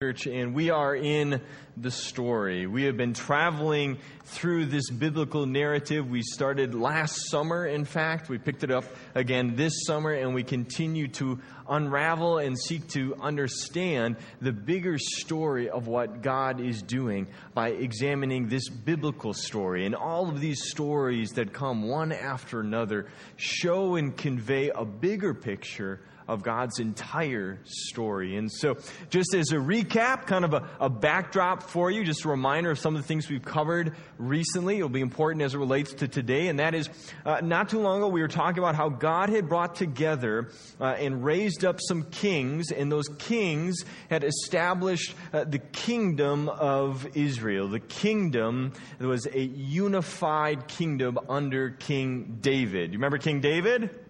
Church, and we are in the story. We have been traveling through this biblical narrative. We started last summer, in fact. We picked it up again this summer, and we continue to unravel and seek to understand the bigger story of what God is doing by examining this biblical story. And all of these stories that come one after another show and convey a bigger picture of God's entire story. And so, just as a recap, kind of a, a, backdrop for you, just a reminder of some of the things we've covered recently. It'll be important as it relates to today. And that is, uh, not too long ago, we were talking about how God had brought together uh, and raised up some kings, and those kings had established uh, the kingdom of Israel. The kingdom was a unified kingdom under King David. You remember King David?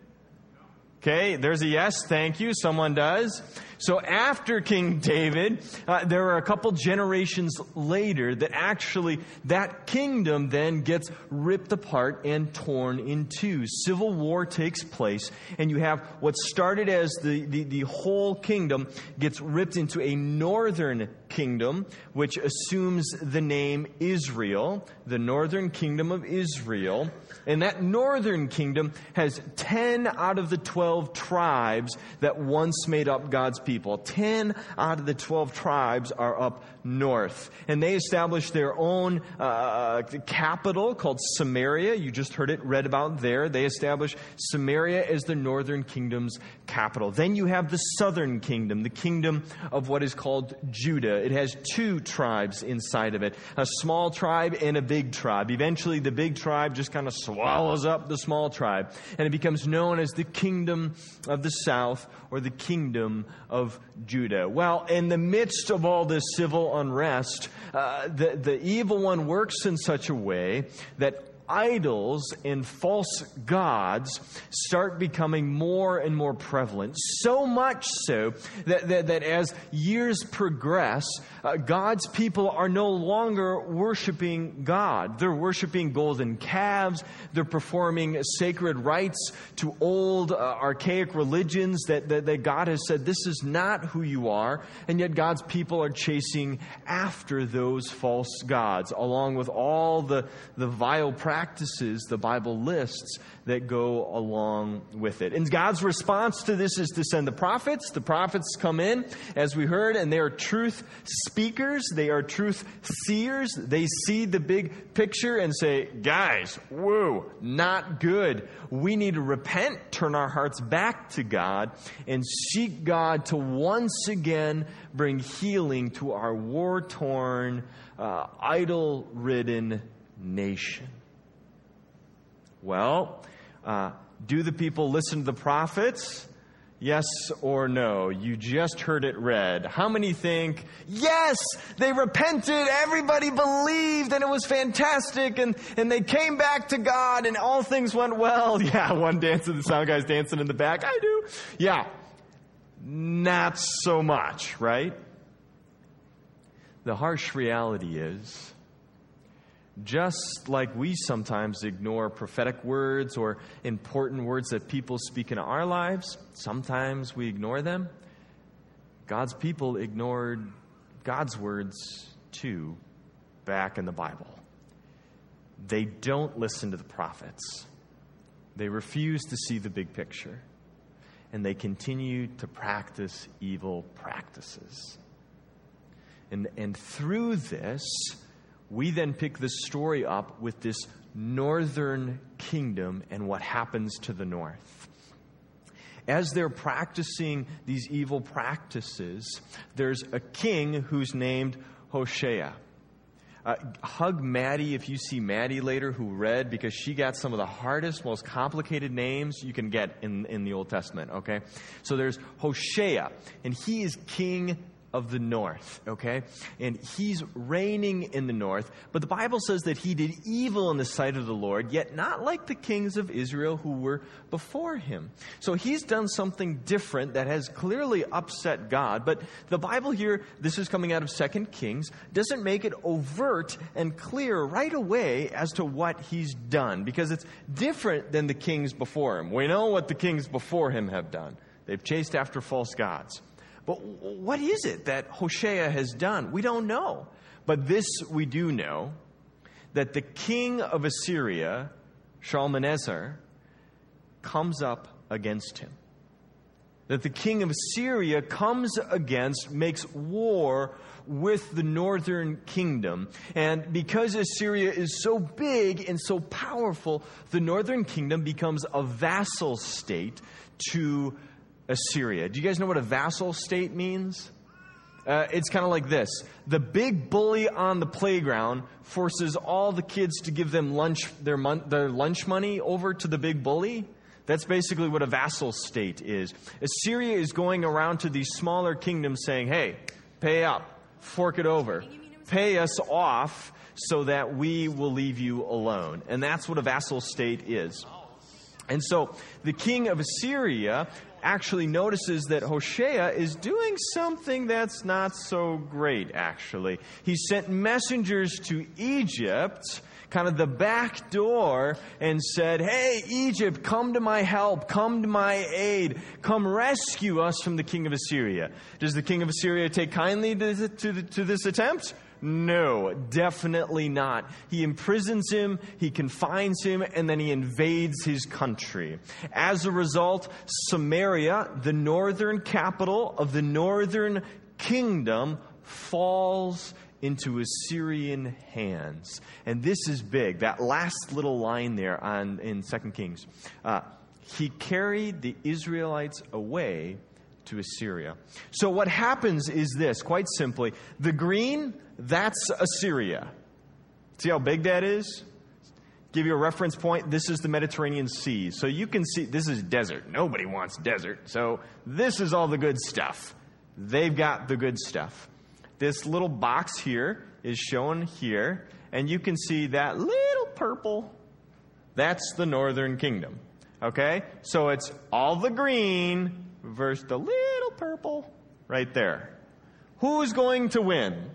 Okay, there's a yes, thank you. Someone does. So after King David, uh, there are a couple generations later that actually that kingdom then gets ripped apart and torn in two. Civil war takes place, and you have what started as the, the, the whole kingdom gets ripped into a northern kingdom, which assumes the name Israel, the northern kingdom of Israel. And that northern kingdom has 10 out of the 12 tribes that once made up God's people. 10 out of the 12 tribes are up north. And they established their own uh, capital called Samaria. You just heard it read about there. They established Samaria as the northern kingdom's capital. Then you have the southern kingdom, the kingdom of what is called Judah. It has two tribes inside of it a small tribe and a big tribe. Eventually, the big tribe just kind of swallows up the small tribe, and it becomes known as the kingdom of the south or the kingdom of Judah. Well, in the midst of all this civil unrest, uh, the, the evil one works in such a way that idols and false gods start becoming more and more prevalent. So much so that, that, that as years progress, uh, God's people are no longer worshiping God. They're worshiping golden calves. They're performing sacred rites to old, uh, archaic religions that, that, that God has said, this is not who you are. And yet God's people are chasing after those false gods, along with all the, the vile practices practices the Bible lists that go along with it. And God's response to this is to send the prophets. The prophets come in, as we heard, and they are truth speakers. They are truth seers. They see the big picture and say, guys, whoa, not good. We need to repent, turn our hearts back to God, and seek God to once again bring healing to our war torn, uh, idol ridden nation. Well, uh, do the people listen to the prophets? Yes or no? You just heard it read. How many think, yes, they repented, everybody believed, and it was fantastic, and, and they came back to God, and all things went well? Yeah, one dancing, the sound guy's dancing in the back. I do. Yeah. Not so much, right? The harsh reality is, just like we sometimes ignore prophetic words or important words that people speak in our lives, sometimes we ignore them. God's people ignored God's words too back in the Bible. They don't listen to the prophets, they refuse to see the big picture, and they continue to practice evil practices. And, and through this, we then pick the story up with this northern kingdom and what happens to the north. As they're practicing these evil practices, there's a king who's named Hoshea. Uh, hug Maddie if you see Maddie later who read because she got some of the hardest, most complicated names you can get in, in the Old Testament, okay? So there's Hoshea, and he is king of the north, okay? And he's reigning in the north, but the Bible says that he did evil in the sight of the Lord, yet not like the kings of Israel who were before him. So he's done something different that has clearly upset God, but the Bible here, this is coming out of Second Kings, doesn't make it overt and clear right away as to what he's done, because it's different than the kings before him. We know what the kings before him have done. They've chased after false gods. But what is it that Hoshea has done? We don't know. But this we do know that the king of Assyria, Shalmaneser, comes up against him. That the king of Assyria comes against, makes war with the northern kingdom. And because Assyria is so big and so powerful, the northern kingdom becomes a vassal state to Assyria. Do you guys know what a vassal state means? Uh, it's kind of like this the big bully on the playground forces all the kids to give them lunch their, mon- their lunch money over to the big bully that's basically what a vassal state is assyria is going around to these smaller kingdoms saying hey pay up fork it over. Pay us off so that we will leave you alone. And that's what a vassal state is. And so the king of Assyria actually notices that Hoshea is doing something that's not so great, actually. He sent messengers to Egypt, kind of the back door, and said, Hey, Egypt, come to my help, come to my aid, come rescue us from the king of Assyria. Does the king of Assyria take kindly to, to, to this attempt? No, definitely not. He imprisons him, he confines him, and then he invades his country. As a result, Samaria, the northern capital of the northern kingdom, falls into Assyrian hands. And this is big. That last little line there on, in 2 Kings. Uh, he carried the Israelites away to Assyria. So what happens is this, quite simply, the green, that's Assyria. See how big that is? Give you a reference point. This is the Mediterranean Sea. So you can see this is desert. Nobody wants desert. So this is all the good stuff. They've got the good stuff. This little box here is shown here, and you can see that little purple. That's the northern kingdom. Okay? So it's all the green versus the little purple right there. Who's going to win?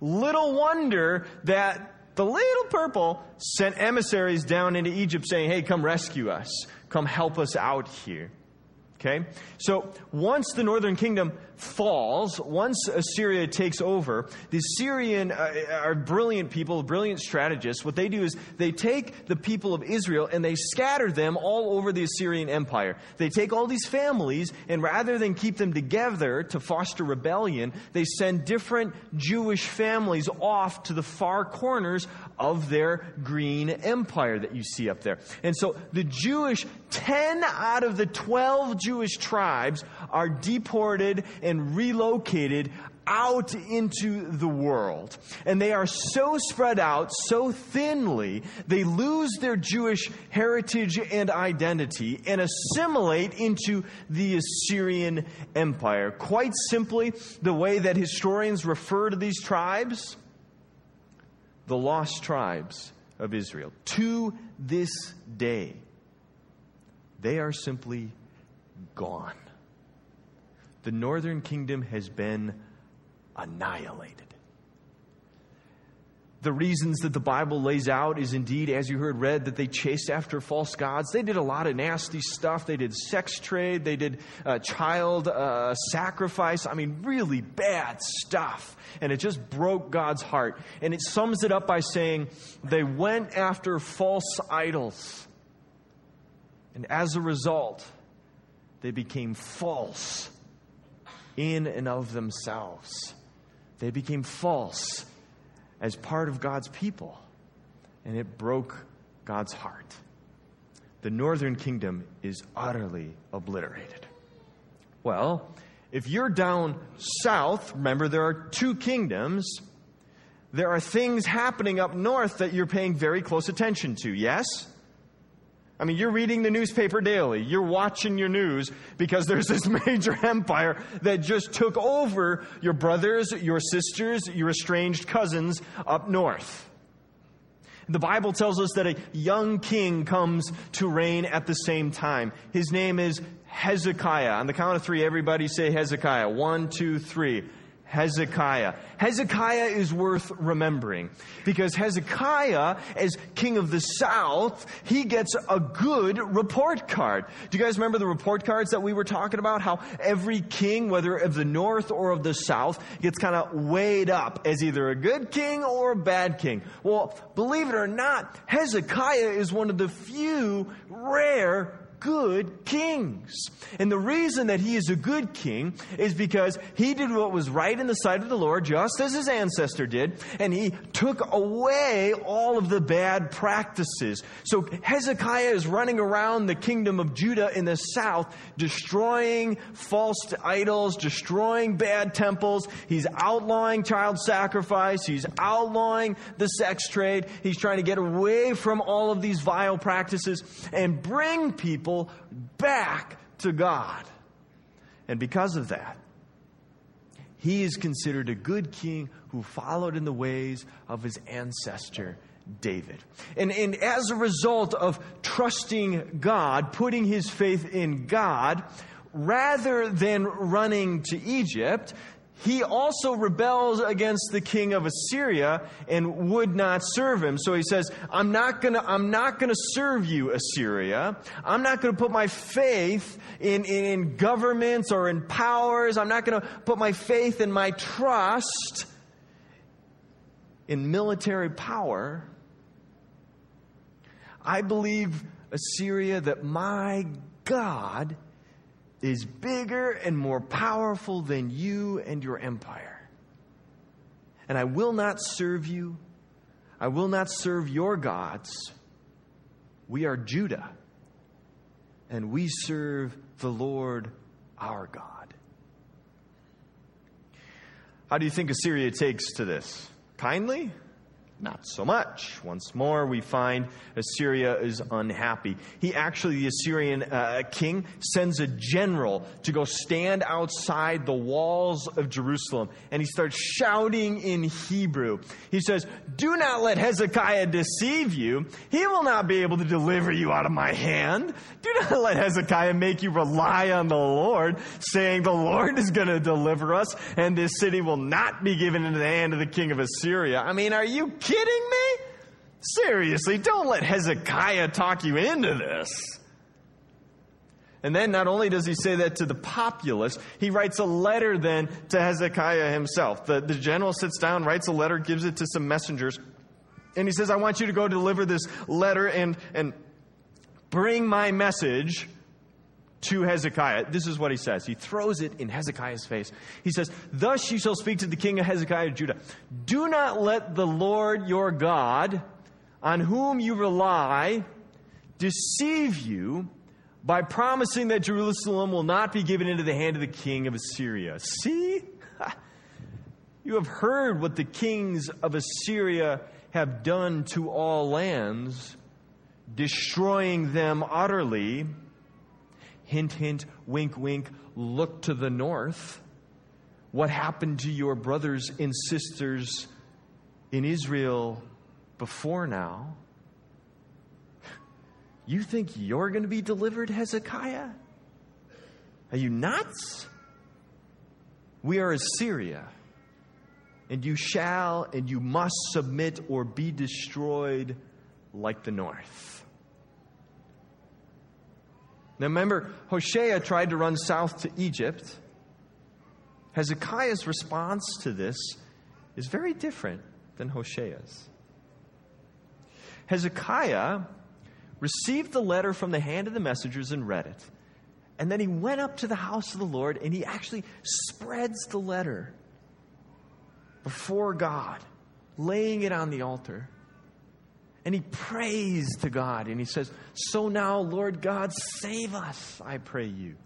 Little wonder that the little purple sent emissaries down into Egypt saying, Hey, come rescue us. Come help us out here. Okay? So once the northern kingdom falls, once Assyria takes over, the Assyrian uh, are brilliant people, brilliant strategists. What they do is they take the people of Israel and they scatter them all over the Assyrian empire. They take all these families and rather than keep them together to foster rebellion, they send different Jewish families off to the far corners of their green empire that you see up there. And so the Jewish, 10 out of the 12 Jewish tribes are deported and relocated out into the world. And they are so spread out, so thinly, they lose their Jewish heritage and identity and assimilate into the Assyrian Empire. Quite simply, the way that historians refer to these tribes the lost tribes of Israel. To this day, they are simply gone. The northern kingdom has been annihilated. The reasons that the Bible lays out is indeed, as you heard read, that they chased after false gods. They did a lot of nasty stuff. They did sex trade. They did uh, child uh, sacrifice. I mean, really bad stuff. And it just broke God's heart. And it sums it up by saying they went after false idols. And as a result, they became false in and of themselves. They became false as part of God's people, and it broke God's heart. The northern kingdom is utterly obliterated. Well, if you're down south, remember there are two kingdoms. There are things happening up north that you're paying very close attention to, yes? I mean, you're reading the newspaper daily. You're watching your news because there's this major empire that just took over your brothers, your sisters, your estranged cousins up north. The Bible tells us that a young king comes to reign at the same time. His name is Hezekiah. On the count of three, everybody say Hezekiah. One, two, three. Hezekiah. Hezekiah is worth remembering because Hezekiah, as king of the south, he gets a good report card. Do you guys remember the report cards that we were talking about? How every king, whether of the north or of the south, gets kind of weighed up as either a good king or a bad king. Well, believe it or not, Hezekiah is one of the few rare good kings. And the reason that he is a good king is because he did what was right in the sight of the Lord, just as his ancestor did, and he took away all of the bad practices. So Hezekiah is running around the kingdom of Judah in the south, destroying false idols, destroying bad temples. He's outlawing child sacrifice. He's outlawing the sex trade. He's trying to get away from all of these vile practices and bring people people back to God. And because of that, he is considered a good king who followed in the ways of his ancestor David. And, and as a result of trusting God, putting his faith in God, rather than running to Egypt, he also rebels against the king of Assyria and would not serve him. So he says, I'm not gonna, I'm not gonna serve you, Assyria. I'm not gonna put my faith in, in, in governments or in powers. I'm not gonna put my faith and my trust in military power. I believe, Assyria, that my God is bigger and more powerful than you and your empire. And I will not serve you. I will not serve your gods. We are Judah, and we serve the Lord our God. How do you think Assyria takes to this? Kindly? Not so much. Once more, we find Assyria is unhappy. He actually, the Assyrian uh, king, sends a general to go stand outside the walls of Jerusalem and he starts shouting in Hebrew. He says, Do not let Hezekiah deceive you. He will not be able to deliver you out of my hand. Do not let Hezekiah make you rely on the Lord, saying, The Lord is going to deliver us and this city will not be given into the hand of the king of Assyria. I mean, are you kidding me? Seriously, don't let Hezekiah talk you into this. And then not only does he say that to the populace, he writes a letter then to Hezekiah himself. The, the general sits down, writes a letter, gives it to some messengers, and he says, I want you to go deliver this letter and, and bring my message to Hezekiah. This is what he says. He throws it in Hezekiah's face. He says, Thus you shall speak to the king of Hezekiah of Judah. Do not let the Lord your God, on whom you rely, deceive you by promising that Jerusalem will not be given into the hand of the king of Assyria. See? You have heard what the kings of Assyria have done to all lands, destroying them utterly hint, hint, wink, wink, look to the north. What happened to your brothers and sisters in Israel before now? You think you're going to be delivered, Hezekiah? Are you nuts? We are Assyria, and you shall and you must submit or be destroyed like the north. Now remember, Hoshea tried to run south to Egypt. Hezekiah's response to this is very different than Hoshea's. Hezekiah received the letter from the hand of the messengers and read it. And then he went up to the house of the Lord and he actually spreads the letter before God, laying it on the altar. And he prays to God and he says, So now, Lord God, save us, I pray you.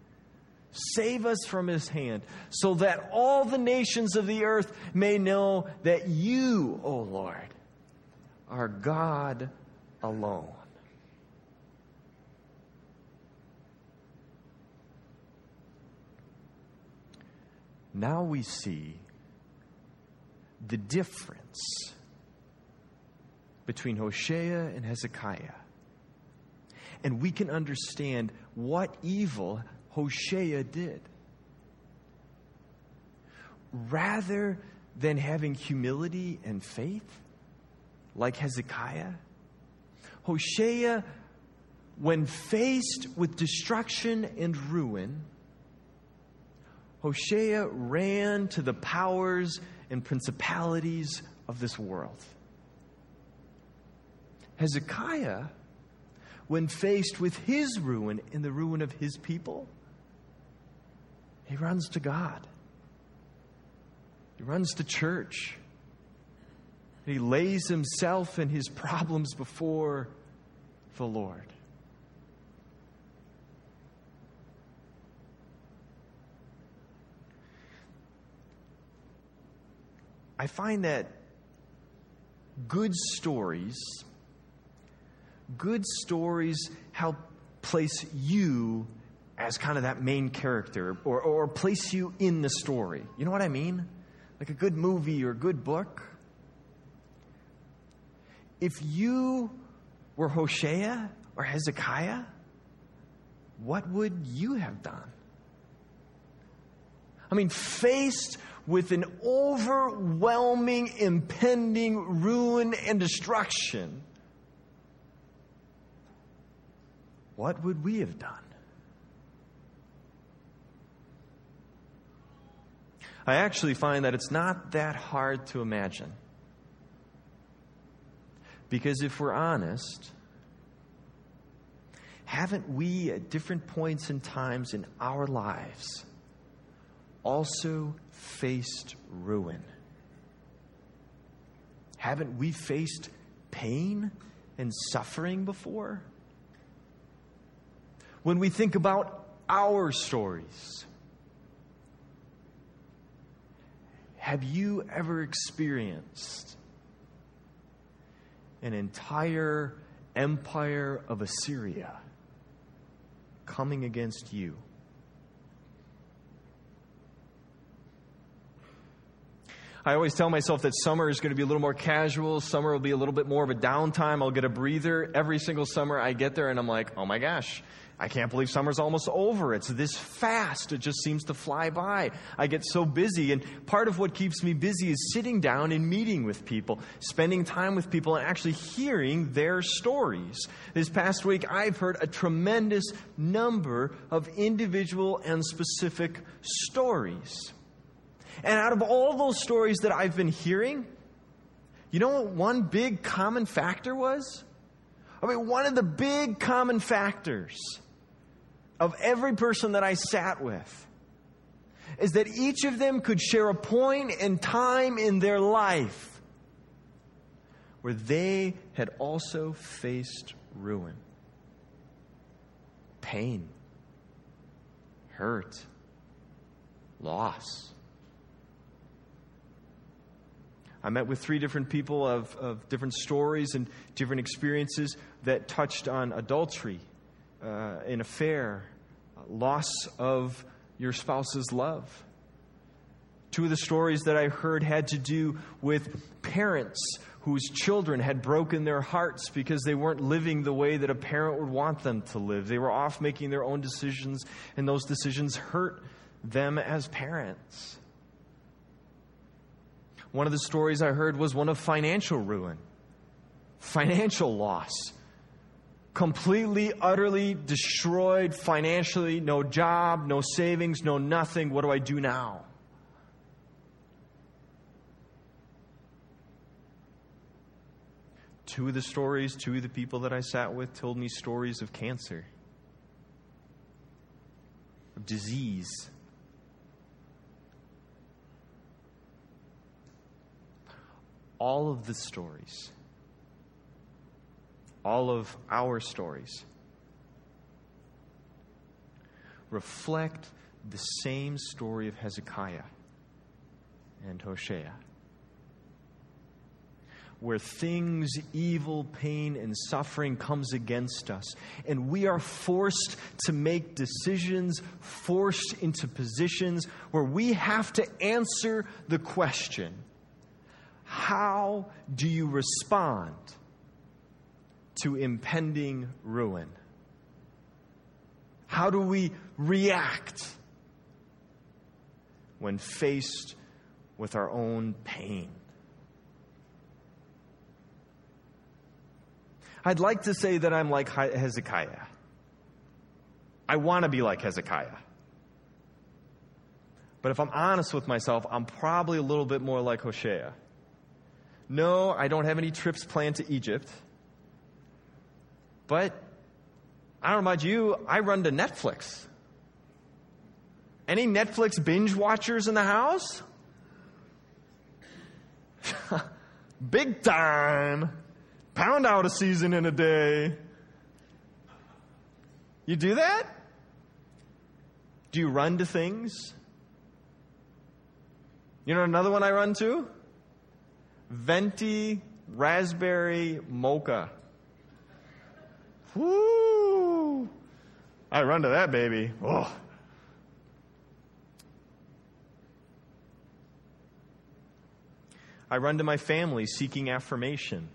Save us from his hand, so that all the nations of the earth may know that you, O Lord, are God alone. Now we see the difference between Hosea and Hezekiah. And we can understand what evil Hosea did. rather than having humility and faith, like Hezekiah, Hosea, when faced with destruction and ruin, Hosea ran to the powers and principalities of this world. Hezekiah, when faced with his ruin and the ruin of his people, he runs to God. He runs to church. He lays himself and his problems before the Lord. I find that good stories, good stories help place you as kind of that main character or, or place you in the story. You know what I mean? Like a good movie or a good book. If you were Hosea or Hezekiah, what would you have done? I mean, faced with an overwhelming, impending ruin and destruction, what would we have done? I actually find that it's not that hard to imagine. Because if we're honest, haven't we at different points and times in our lives also faced ruin? Haven't we faced pain and suffering before? When we think about our stories, have you ever experienced an entire empire of Assyria coming against you? I always tell myself that summer is going to be a little more casual. Summer will be a little bit more of a downtime. I'll get a breather. Every single summer I get there and I'm like, oh my gosh, I can't believe summer's almost over. It's this fast. It just seems to fly by. I get so busy. And part of what keeps me busy is sitting down and meeting with people, spending time with people, and actually hearing their stories. This past week, I've heard a tremendous number of individual and specific stories. And out of all those stories that I've been hearing, you know what one big common factor was? I mean, one of the big common factors of every person that I sat with is that each of them could share a point in time in their life where they had also faced ruin, pain, hurt, loss. I met with three different people of, of different stories and different experiences that touched on adultery, uh, an affair, loss of your spouse's love. Two of the stories that I heard had to do with parents whose children had broken their hearts because they weren't living the way that a parent would want them to live. They were off making their own decisions, and those decisions hurt them as parents. One of the stories I heard was one of financial ruin, financial loss. Completely, utterly destroyed financially, no job, no savings, no nothing. What do I do now? Two of the stories, two of the people that I sat with told me stories of cancer, of disease, all of the stories, all of our stories, reflect the same story of Hezekiah and Hosea. Where things, evil, pain, and suffering comes against us, and we are forced to make decisions, forced into positions where we have to answer the question how do you respond to impending ruin? How do we react when faced with our own pain. I'd like to say that I'm like Hezekiah. I want to be like Hezekiah. But if I'm honest with myself, I'm probably a little bit more like Hosea. No, I don't have any trips planned to Egypt. But I don't know about you, I run to Netflix. Any Netflix binge watchers in the house? Big time. Pound out a season in a day. You do that? Do you run to things? You know another one I run to? Venti Raspberry Mocha. Woo! I run to that baby. Oh. I run to my family seeking affirmation.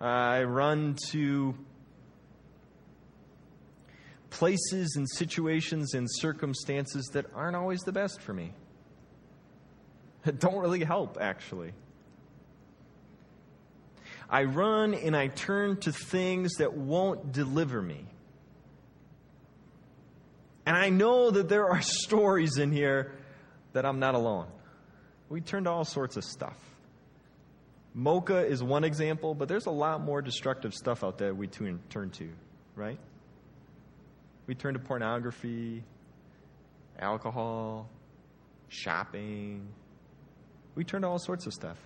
I run to places and situations and circumstances that aren't always the best for me. That don't really help, actually. I run and I turn to things that won't deliver me. And I know that there are stories in here that I'm not alone. We turn to all sorts of stuff. Mocha is one example, but there's a lot more destructive stuff out there we turn to, right? We turn to pornography, alcohol, shopping. We turn to all sorts of stuff.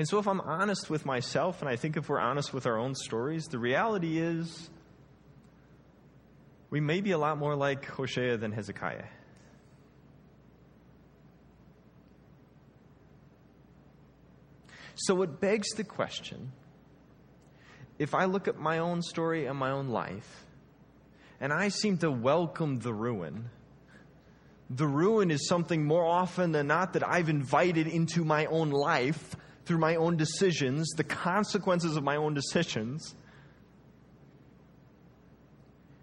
And so, if I'm honest with myself, and I think if we're honest with our own stories, the reality is we may be a lot more like Hosea than Hezekiah. So, it begs the question if I look at my own story and my own life, and I seem to welcome the ruin, the ruin is something more often than not that I've invited into my own life through my own decisions, the consequences of my own decisions.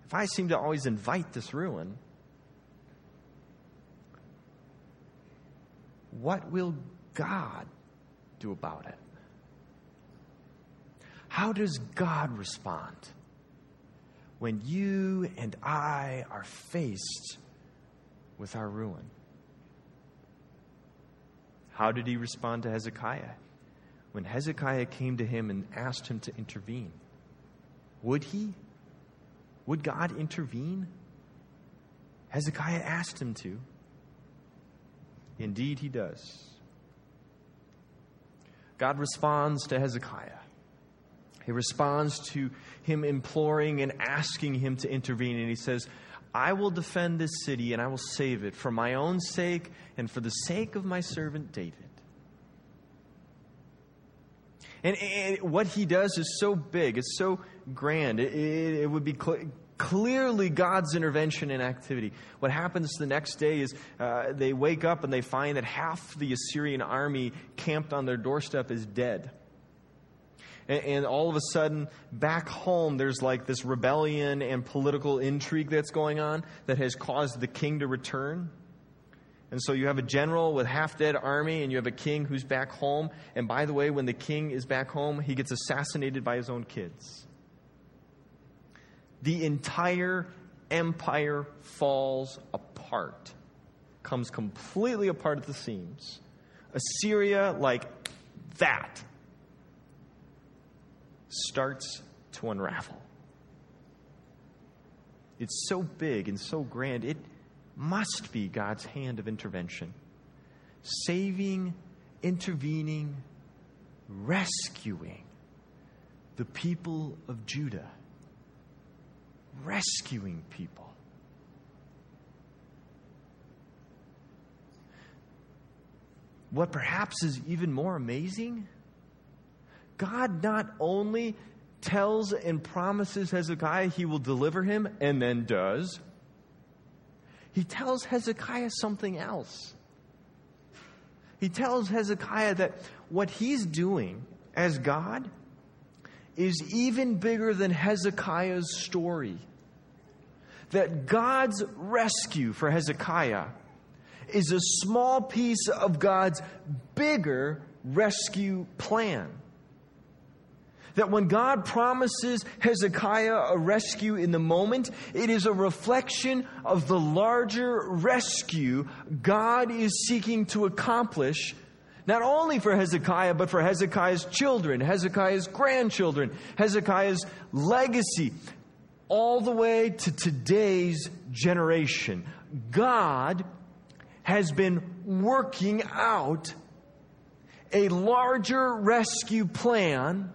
If I seem to always invite this ruin, what will God do about it? How does God respond when you and I are faced with our ruin? How did he respond to Hezekiah when Hezekiah came to him and asked him to intervene? Would he? Would God intervene? Hezekiah asked him to. Indeed, he does. God responds to Hezekiah he responds to him imploring and asking him to intervene, and he says, I will defend this city and I will save it for my own sake and for the sake of my servant David. And, and what he does is so big, it's so grand. It, it, it would be cl- clearly God's intervention and activity. What happens the next day is uh, they wake up and they find that half the Assyrian army camped on their doorstep is dead and, and all of a sudden, back home, there's like this rebellion and political intrigue that's going on that has caused the king to return. And so you have a general with half dead army, and you have a king who's back home. And by the way, when the king is back home, he gets assassinated by his own kids. The entire empire falls apart, comes completely apart at the seams. Assyria, like that, starts to unravel. It's so big and so grand, it must be God's hand of intervention. Saving, intervening, rescuing the people of Judah. Rescuing people. What perhaps is even more amazing God not only tells and promises Hezekiah he will deliver him and then does, he tells Hezekiah something else. He tells Hezekiah that what he's doing as God is even bigger than Hezekiah's story. that God's rescue for Hezekiah is a small piece of God's bigger rescue plan. That when God promises Hezekiah a rescue in the moment, it is a reflection of the larger rescue God is seeking to accomplish, not only for Hezekiah, but for Hezekiah's children, Hezekiah's grandchildren, Hezekiah's legacy, all the way to today's generation. God has been working out a larger rescue plan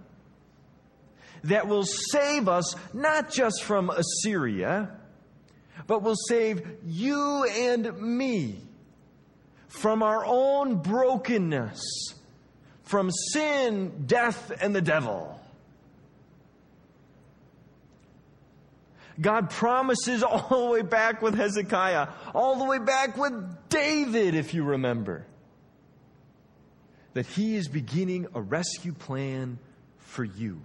that will save us not just from Assyria, but will save you and me from our own brokenness, from sin, death, and the devil. God promises all the way back with Hezekiah, all the way back with David, if you remember, that he is beginning a rescue plan for you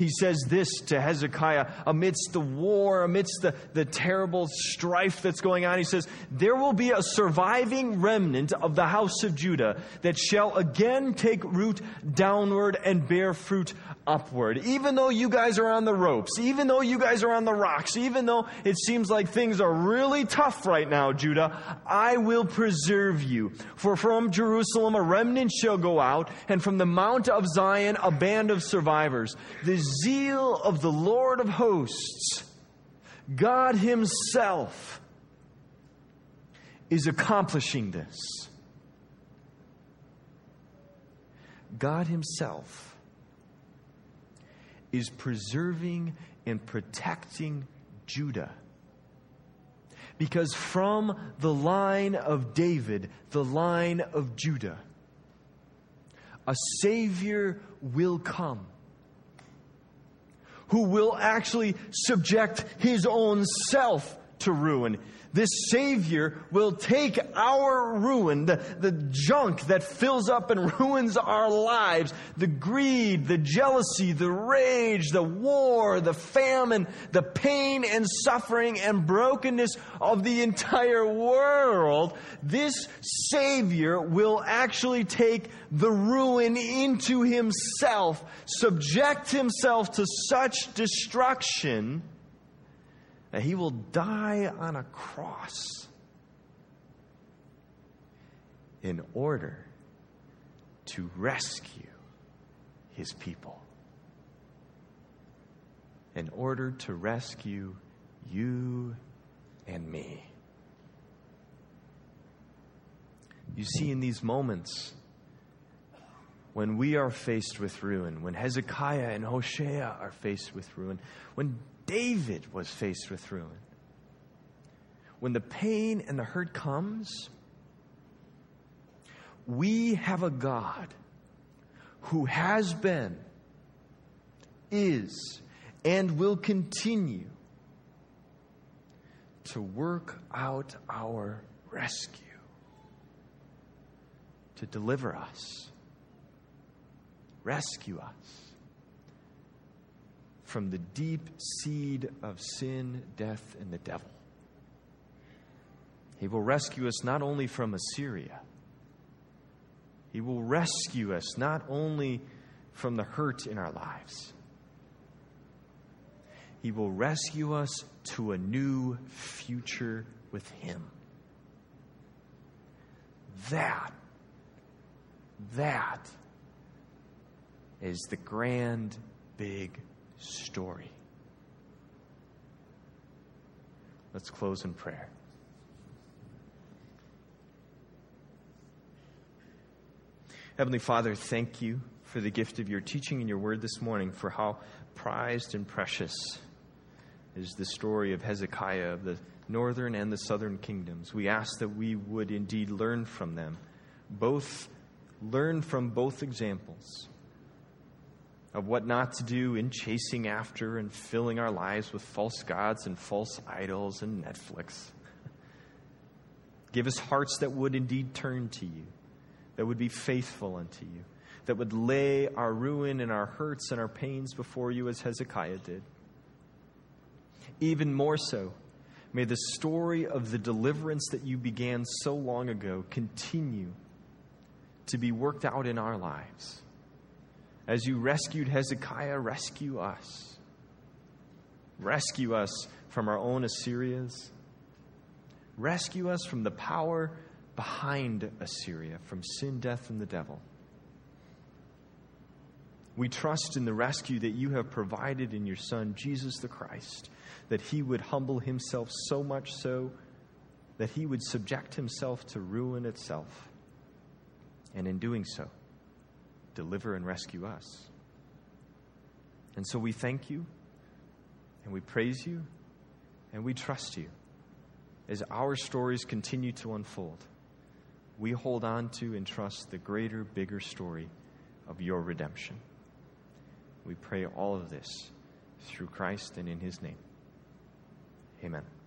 he says this to Hezekiah amidst the war, amidst the, the terrible strife that's going on. He says, There will be a surviving remnant of the house of Judah that shall again take root downward and bear fruit upward. Even though you guys are on the ropes, even though you guys are on the rocks, even though it seems like things are really tough right now, Judah, I will preserve you. For from Jerusalem a remnant shall go out, and from the Mount of Zion a band of survivors. The zeal of the Lord of hosts, God Himself, is accomplishing this. God Himself is preserving and protecting Judah. Because from the line of David, the line of Judah, a Savior will come who will actually subject his own self to ruin. This Savior will take our ruin, the, the junk that fills up and ruins our lives, the greed, the jealousy, the rage, the war, the famine, the pain and suffering and brokenness of the entire world. This Savior will actually take the ruin into Himself, subject Himself to such destruction that he will die on a cross in order to rescue his people, in order to rescue you and me. You see, in these moments, when we are faced with ruin, when Hezekiah and Hosea are faced with ruin, when David was faced with ruin. When the pain and the hurt comes, we have a God who has been, is, and will continue to work out our rescue, to deliver us, rescue us from the deep seed of sin, death, and the devil. He will rescue us not only from Assyria, He will rescue us not only from the hurt in our lives, He will rescue us to a new future with Him. That, that is the grand, big story. Let's close in prayer. Heavenly Father, thank you for the gift of your teaching and your word this morning, for how prized and precious is the story of Hezekiah, of the northern and the southern kingdoms. We ask that we would indeed learn from them, both learn from both examples of what not to do in chasing after and filling our lives with false gods and false idols and Netflix. Give us hearts that would indeed turn to you, that would be faithful unto you, that would lay our ruin and our hurts and our pains before you as Hezekiah did. even more so, may the story of the deliverance that you began so long ago continue to be worked out in our lives. As you rescued Hezekiah, rescue us. Rescue us from our own Assyrias. Rescue us from the power behind Assyria, from sin, death, and the devil. We trust in the rescue that you have provided in your Son, Jesus the Christ, that he would humble himself so much so that he would subject himself to ruin itself. And in doing so, deliver and rescue us. And so we thank you, and we praise you, and we trust you as our stories continue to unfold. We hold on to and trust the greater, bigger story of your redemption. We pray all of this through Christ and in his name. Amen.